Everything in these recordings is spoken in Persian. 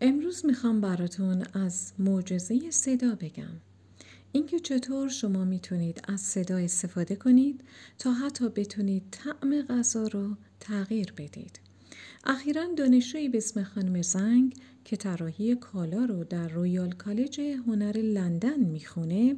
امروز می‌خوام براتون از معجزه صدا بگم. اینکه چطور شما می‌تونید از صدا استفاده کنید تا حتی بتونید طعم غذا رو تغییر بدید. اخیرا دانشجویی به اسم خانم زنگ که طراحی کالا رو در رویال کالج هنر لندن می‌خونه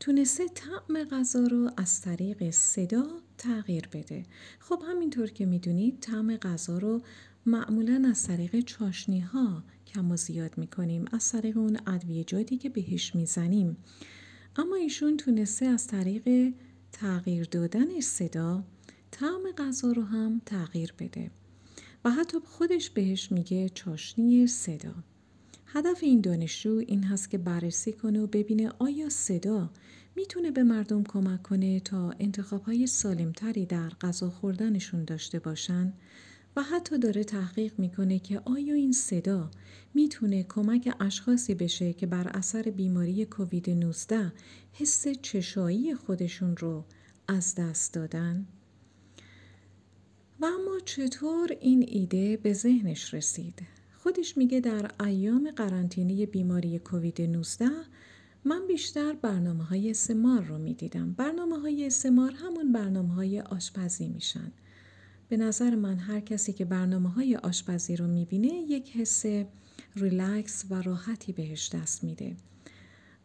تونسته طعم غذا رو از طریق صدا تغییر بده خب همینطور که می‌دونید طعم غذا رو معمولا از طریق چاشنی ها کم و زیاد می‌کنیم. از طریق اون ادویجاتی که بهش می‌زنیم. اما ایشون تونسته از طریق تغییر دادن صدا طعم غذا رو هم تغییر بده. و حتی خودش بهش میگه چاشنی صدا. هدف این دانشجو این هست که بررسی کنه و ببینه آیا صدا می‌تونه به مردم کمک کنه تا انتخاب های سالمتری در غذا خوردنشون داشته باشن؟ و حتی داره تحقیق می‌کنه که آیا این صدا می‌تونه کمک اشخاصی بشه که بر اثر بیماری کووید 19 حس چشایی خودشون رو از دست دادن؟ و اما چطور این ایده به ذهنش رسید؟ خودش میگه در ایام قرنطینه بیماری کووید 19 من بیشتر برنامه های سمار رو می‌دیدم. برنامه های سمار همون برنامه های آشپزی میشن. به نظر من هر کسی که برنامه های آشپزی رو می‌بینه یک حس ریلکس و راحتی بهش دست میده.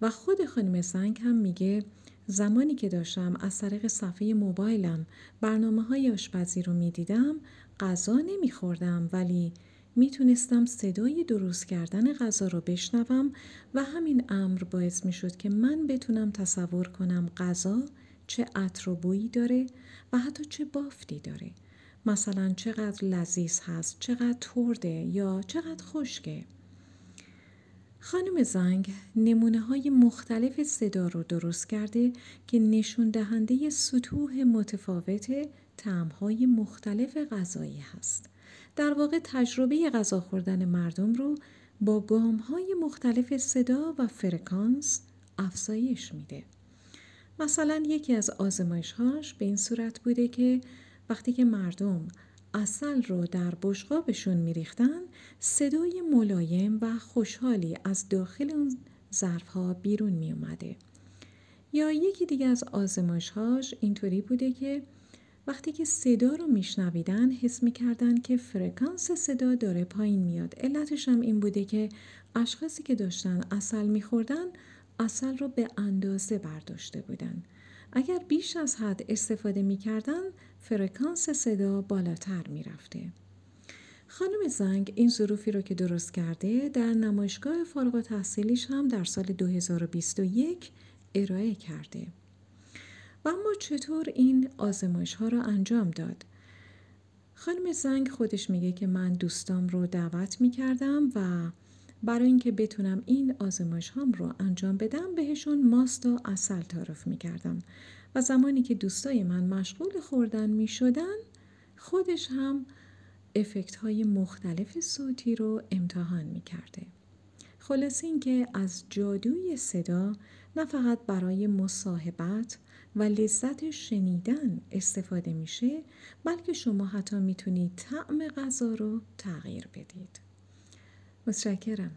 و خود خانم زنگ هم میگه زمانی که داشتم از طریق صفحه موبایلم برنامه های آشپزی رو می‌دیدم غذا نمیخوردم ولی می‌تونستم صدای درست کردن غذا رو بشنوم و همین امر باعث می‌شد که من بتونم تصور کنم غذا چه عطر و بویی داره و حتی چه بافتی داره مثلا چقدر لذیذ هست چقدر ترده یا چقدر خشکه خانم زنگ نمونه های مختلف صدا رو درست کرده که نشون دهنده سطوح متفاوت های مختلف غذایی هست. در واقع تجربه غذا خوردن مردم رو با گام های مختلف صدا و فرکانس افزایش میده. مثلا یکی از آزمایش هاش به این صورت بوده که وقتی که مردم اصل رو در بشقابشون میریختن صدای ملایم و خوشحالی از داخل اون ظرف ها بیرون می اومده. یا یکی دیگه از آزمایشهاش اینطوری بوده که وقتی که صدا رو میشنویدن حس می‌کردن که فرکانس صدا داره پایین میاد علتش هم این بوده که اشخاصی که داشتن اصل میخوردن اصل رو به اندازه برداشته بودن اگر بیش از حد استفاده می‌کردن فرکانس صدا بالاتر می‌رفته خانم زنگ این ظروفی رو که درست کرده در نمایشگاه فارغ تحصیلیش هم در سال 2021 ارائه کرده و اما چطور این آزمایش ها را انجام داد؟ خانم زنگ خودش میگه که من دوستام رو دعوت می‌کردم و برای اینکه بتونم این آزمایش هام رو انجام بدم بهشون ماست و اصل تعارف می‌کردم و زمانی که دوستای من مشغول خوردن می‌شدن خودش هم افکت های مختلف صوتی رو امتحان می‌کرده. خلاصه اینکه از جادوی صدا نه فقط برای مصاحبت و لذت شنیدن استفاده میشه بلکه شما حتی می‌تونید طعم غذا رو تغییر بدید mostrar que era.